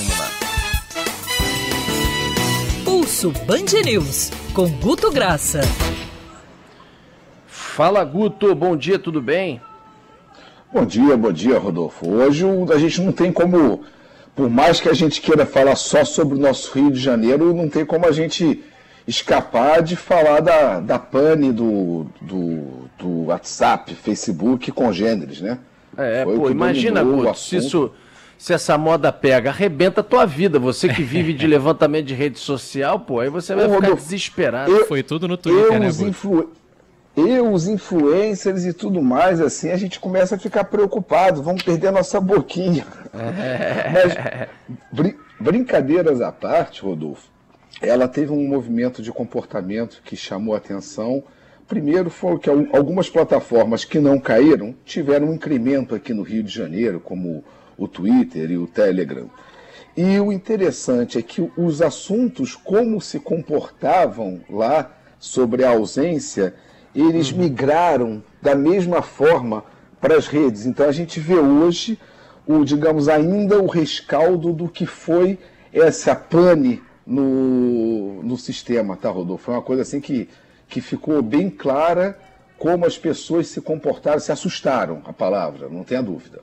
Vamos lá. Pulso Band News, com Guto Graça. Fala, Guto. Bom dia, tudo bem? Bom dia, bom dia, Rodolfo. Hoje a gente não tem como, por mais que a gente queira falar só sobre o nosso Rio de Janeiro, não tem como a gente escapar de falar da, da pane do, do, do WhatsApp, Facebook congêneres, né? É, Foi pô, imagina, Guto, se isso se essa moda pega, arrebenta a tua vida. Você que vive de levantamento de rede social, pô, aí você vai Ô, ficar Rodolfo, desesperado. Eu, Foi tudo no Twitter, né, influ... Eu, os influencers e tudo mais, assim, a gente começa a ficar preocupado, vamos perder a nossa boquinha. É. Mas, br brincadeiras à parte, Rodolfo, ela teve um movimento de comportamento que chamou a atenção. Primeiro foi que algumas plataformas que não caíram tiveram um incremento aqui no Rio de Janeiro, como o Twitter e o Telegram. E o interessante é que os assuntos, como se comportavam lá sobre a ausência, eles uhum. migraram da mesma forma para as redes. Então a gente vê hoje, o, digamos, ainda o rescaldo do que foi essa pane no, no sistema, tá, Rodolfo? Foi uma coisa assim que, que ficou bem clara como as pessoas se comportaram, se assustaram, a palavra, não tenha dúvida.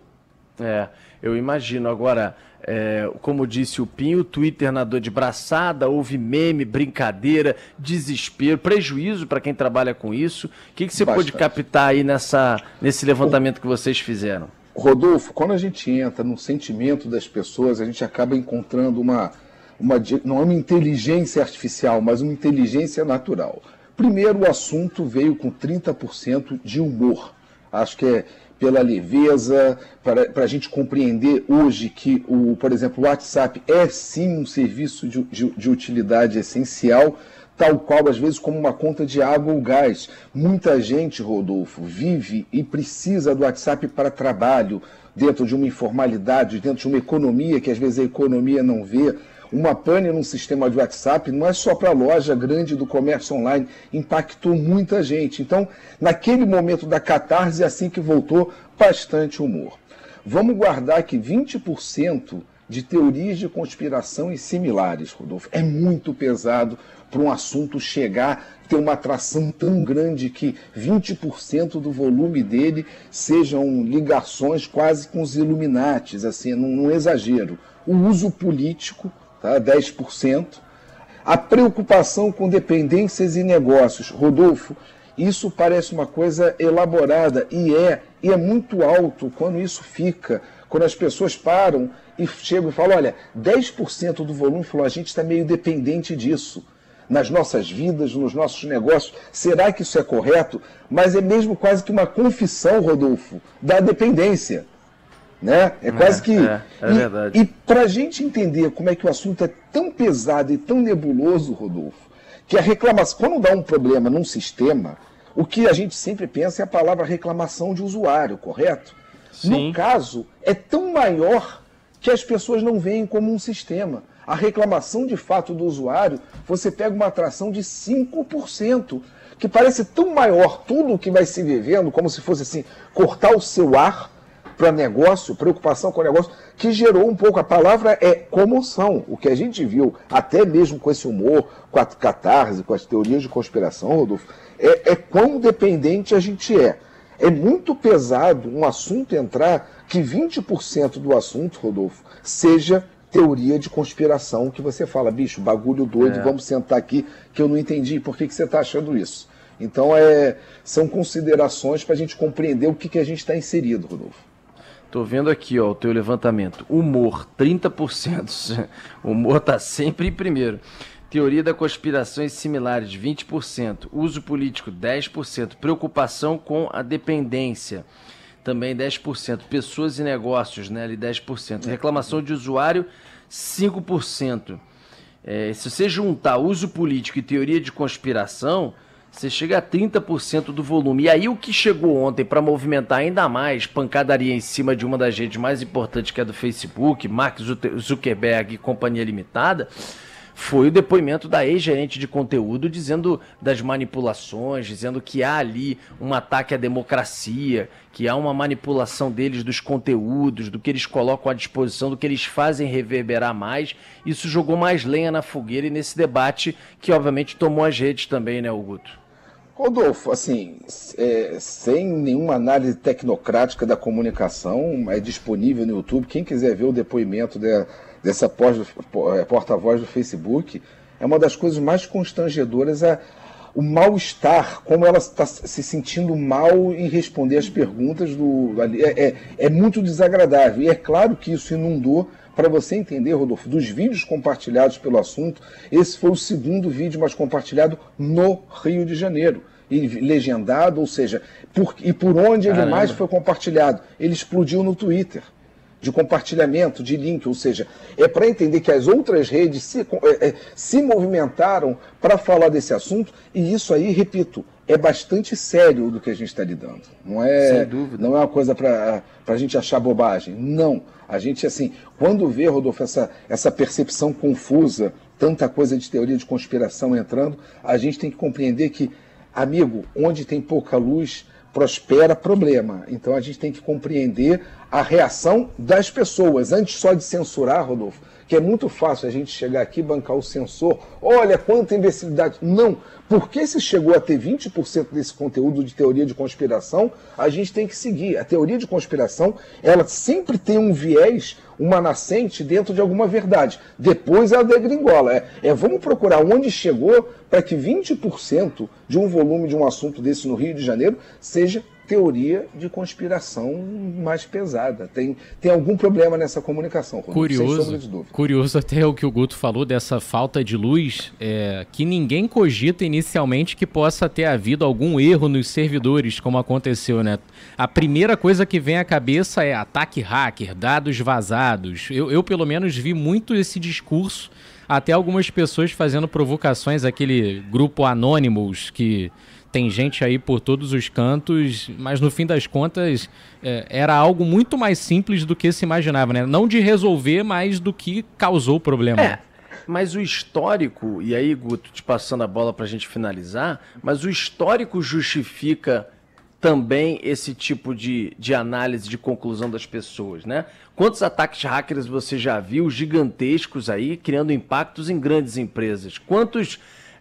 É, eu imagino. Agora, é, como disse o Pinho, o Twitter nadou de braçada, houve meme, brincadeira, desespero, prejuízo para quem trabalha com isso. O que, que você Bastante. pôde captar aí nessa, nesse levantamento que vocês fizeram? Rodolfo, quando a gente entra no sentimento das pessoas, a gente acaba encontrando uma, uma não é uma inteligência artificial, mas uma inteligência natural. Primeiro, o assunto veio com 30% de humor. Acho que é pela leveza, para, a gente compreender hoje que, o, por exemplo, o WhatsApp é sim um serviço de, de, de utilidade essencial, tal qual, às vezes, como uma conta de água ou gás. Muita gente, Rodolfo, vive e precisa do WhatsApp para trabalho, dentro de uma informalidade, dentro de uma economia que às vezes a economia não vê. Uma pane num sistema de WhatsApp não é só para a loja grande do comércio online, impactou muita gente. Então, naquele momento da catarse, é assim que voltou, bastante humor. Vamos guardar que 20% de teorias de conspiração e similares, Rodolfo, é muito pesado para um assunto chegar, ter uma atração tão grande que 20% do volume dele sejam ligações quase com os Illuminates, assim, num, num exagero. O uso político tá? 10%. A preocupação com dependências e negócios. Rodolfo, isso parece uma coisa elaborada e é, e é muito alto quando isso fica, quando as pessoas param e chegam e falam: olha, 10% do volume, falou, a gente está meio dependente disso nas nossas vidas, nos nossos negócios. Será que isso é correto? Mas é mesmo quase que uma confissão, Rodolfo, da dependência. Né? É quase é, que. É, é e, verdade. E para a gente entender como é que o assunto é tão pesado e tão nebuloso, Rodolfo, que a reclamação, quando dá um problema num sistema, o que a gente sempre pensa é a palavra reclamação de usuário, correto? Sim. No caso, é tão maior que as pessoas não veem como um sistema. A reclamação de fato do usuário, você pega uma atração de 5%, que parece tão maior tudo o que vai se vivendo, como se fosse assim, cortar o seu ar para negócio, preocupação com o negócio, que gerou um pouco. A palavra é comoção. O que a gente viu, até mesmo com esse humor, com a catarse, com as teorias de conspiração, Rodolfo, é, é quão dependente a gente é. É muito pesado um assunto entrar que 20% do assunto, Rodolfo, seja teoria de conspiração que você fala, bicho, bagulho doido, é. vamos sentar aqui que eu não entendi, por que, que você está achando isso? Então, é, são considerações para a gente compreender o que, que a gente está inserido, Rodolfo. Tô vendo aqui, ó, o teu levantamento. Humor, 30%. Humor tá sempre em primeiro. Teoria da conspiração e similares, 20%. Uso político, 10%. Preocupação com a dependência, também 10%. Pessoas e negócios, né, ali 10%. Reclamação de usuário, 5%. É, se você juntar uso político e teoria de conspiração, você chega a 30% do volume. E aí o que chegou ontem para movimentar ainda mais pancadaria em cima de uma das redes mais importantes que é do Facebook, Mark Zuckerberg e Companhia Limitada, foi o depoimento da ex-gerente de conteúdo dizendo das manipulações, dizendo que há ali um ataque à democracia, que há uma manipulação deles dos conteúdos, do que eles colocam à disposição, do que eles fazem reverberar mais. Isso jogou mais lenha na fogueira e nesse debate que, obviamente, tomou as redes também, né, Augusto? Rodolfo, assim, é, sem nenhuma análise tecnocrática da comunicação, é disponível no YouTube. Quem quiser ver o depoimento de, dessa é, porta-voz do Facebook, é uma das coisas mais constrangedoras é o mal-estar, como ela está se sentindo mal em responder as perguntas do. É, é, é muito desagradável. E é claro que isso inundou para você entender, Rodolfo, dos vídeos compartilhados pelo assunto, esse foi o segundo vídeo mais compartilhado no Rio de Janeiro. E legendado, ou seja, por, e por onde Caramba. ele mais foi compartilhado? Ele explodiu no Twitter de compartilhamento, de link, ou seja, é para entender que as outras redes se, é, é, se movimentaram para falar desse assunto, e isso aí, repito, é bastante sério do que a gente está lidando. Não é, não é uma coisa para a gente achar bobagem. Não. A gente, assim, quando vê, Rodolfo, essa, essa percepção confusa, tanta coisa de teoria de conspiração entrando, a gente tem que compreender que, amigo, onde tem pouca luz, prospera problema. Então a gente tem que compreender a reação das pessoas, antes só de censurar, Rodolfo que é muito fácil a gente chegar aqui bancar o sensor. Olha quanta imbecilidade. Não, porque se chegou a ter 20% desse conteúdo de teoria de conspiração, a gente tem que seguir. A teoria de conspiração, ela sempre tem um viés, uma nascente dentro de alguma verdade. Depois ela degringola. É, é vamos procurar onde chegou para que 20% de um volume de um assunto desse no Rio de Janeiro seja teoria de conspiração mais pesada. Tem, tem algum problema nessa comunicação, curioso, Curioso até o que o Guto falou dessa falta de luz, é, que ninguém cogita inicialmente que possa ter havido algum erro nos servidores, como aconteceu, né? A primeira coisa que vem à cabeça é ataque hacker, dados vazados. Eu, eu pelo menos, vi muito esse discurso até algumas pessoas fazendo provocações, aquele grupo Anonymous que tem gente aí por todos os cantos, mas no fim das contas é, era algo muito mais simples do que se imaginava, né? Não de resolver, mas do que causou o problema. É. Mas o histórico, e aí, Guto, te passando a bola para a gente finalizar, mas o histórico justifica também esse tipo de, de análise de conclusão das pessoas, né? Quantos ataques hackers você já viu gigantescos aí, criando impactos em grandes empresas? Quantos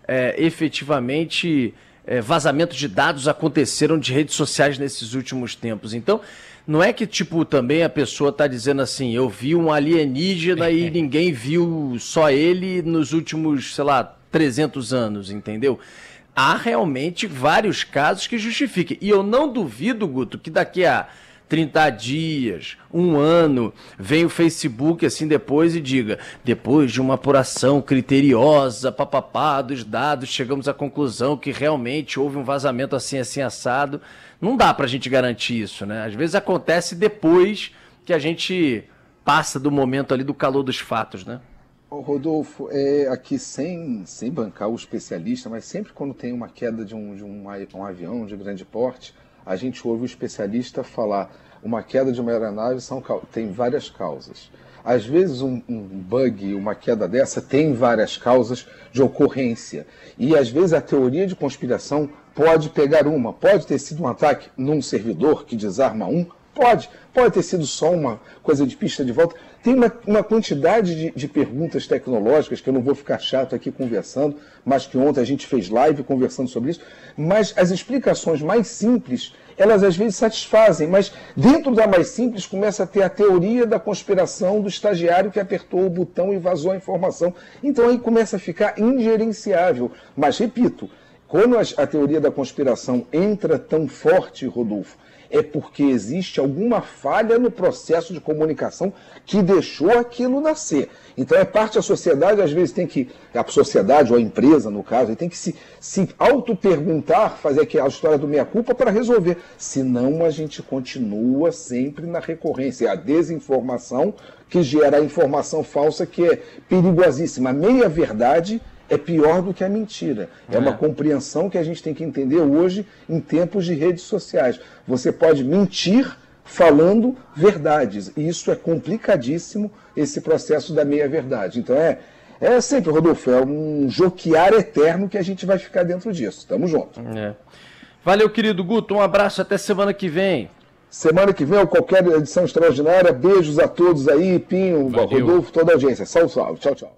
é, efetivamente é, vazamentos de dados aconteceram de redes sociais nesses últimos tempos. Então, não é que, tipo, também a pessoa está dizendo assim, eu vi um alienígena e ninguém viu só ele nos últimos, sei lá, 300 anos, entendeu? Há realmente vários casos que justifiquem. E eu não duvido, Guto, que daqui a 30 dias, um ano, vem o Facebook assim depois e diga: depois de uma apuração criteriosa, papapá, dos dados, chegamos à conclusão que realmente houve um vazamento assim, assim, assado. Não dá para a gente garantir isso, né? Às vezes acontece depois que a gente passa do momento ali do calor dos fatos, né? Rodolfo, é, aqui sem, sem bancar o especialista, mas sempre quando tem uma queda de um, de um, um avião de grande porte, a gente ouve o especialista falar uma queda de uma aeronave são, tem várias causas. Às vezes um, um, bug, uma queda dessa, tem várias causas de ocorrência. E às vezes a teoria de conspiração pode pegar uma. Pode ter sido um ataque num servidor que desarma um, pode. Pode ter sido só uma coisa de pista de volta. Tem uma, uma quantidade de, de, perguntas tecnológicas que eu não vou ficar chato aqui conversando, mas que ontem a gente fez live conversando sobre isso. Mas as explicações mais simples, elas às vezes satisfazem, mas dentro da mais simples começa a ter a teoria da conspiração do estagiário que apertou o botão e vazou a informação. Então aí começa a ficar ingerenciável. Mas repito, quando a teoria da conspiração entra tão forte, Rodolfo, é porque existe alguma falha no processo de comunicação que deixou aquilo nascer. Então é parte da sociedade, às vezes tem que, a sociedade ou a empresa, no caso, tem que se, se auto-perguntar, fazer aquela história do meia-culpa para resolver. Senão a gente continua sempre na recorrência. É a desinformação que gera a informação falsa que é perigosíssima. A meia-verdade é pior do que a mentira. É, é uma compreensão que a gente tem que entender hoje em tempos de redes sociais. Você pode mentir falando verdades. E isso é complicadíssimo, esse processo da meia-verdade. Então é, é sempre, Rodolfo, é um joquear eterno que a gente vai ficar dentro disso. Tamo junto. É. Valeu, querido Guto. Um abraço até semana que vem. Semana que vem, qualquer edição extraordinária. Beijos a todos aí, Pinho, Valeu. Rodolfo, toda a audiência. Salve, salve. Tchau, tchau.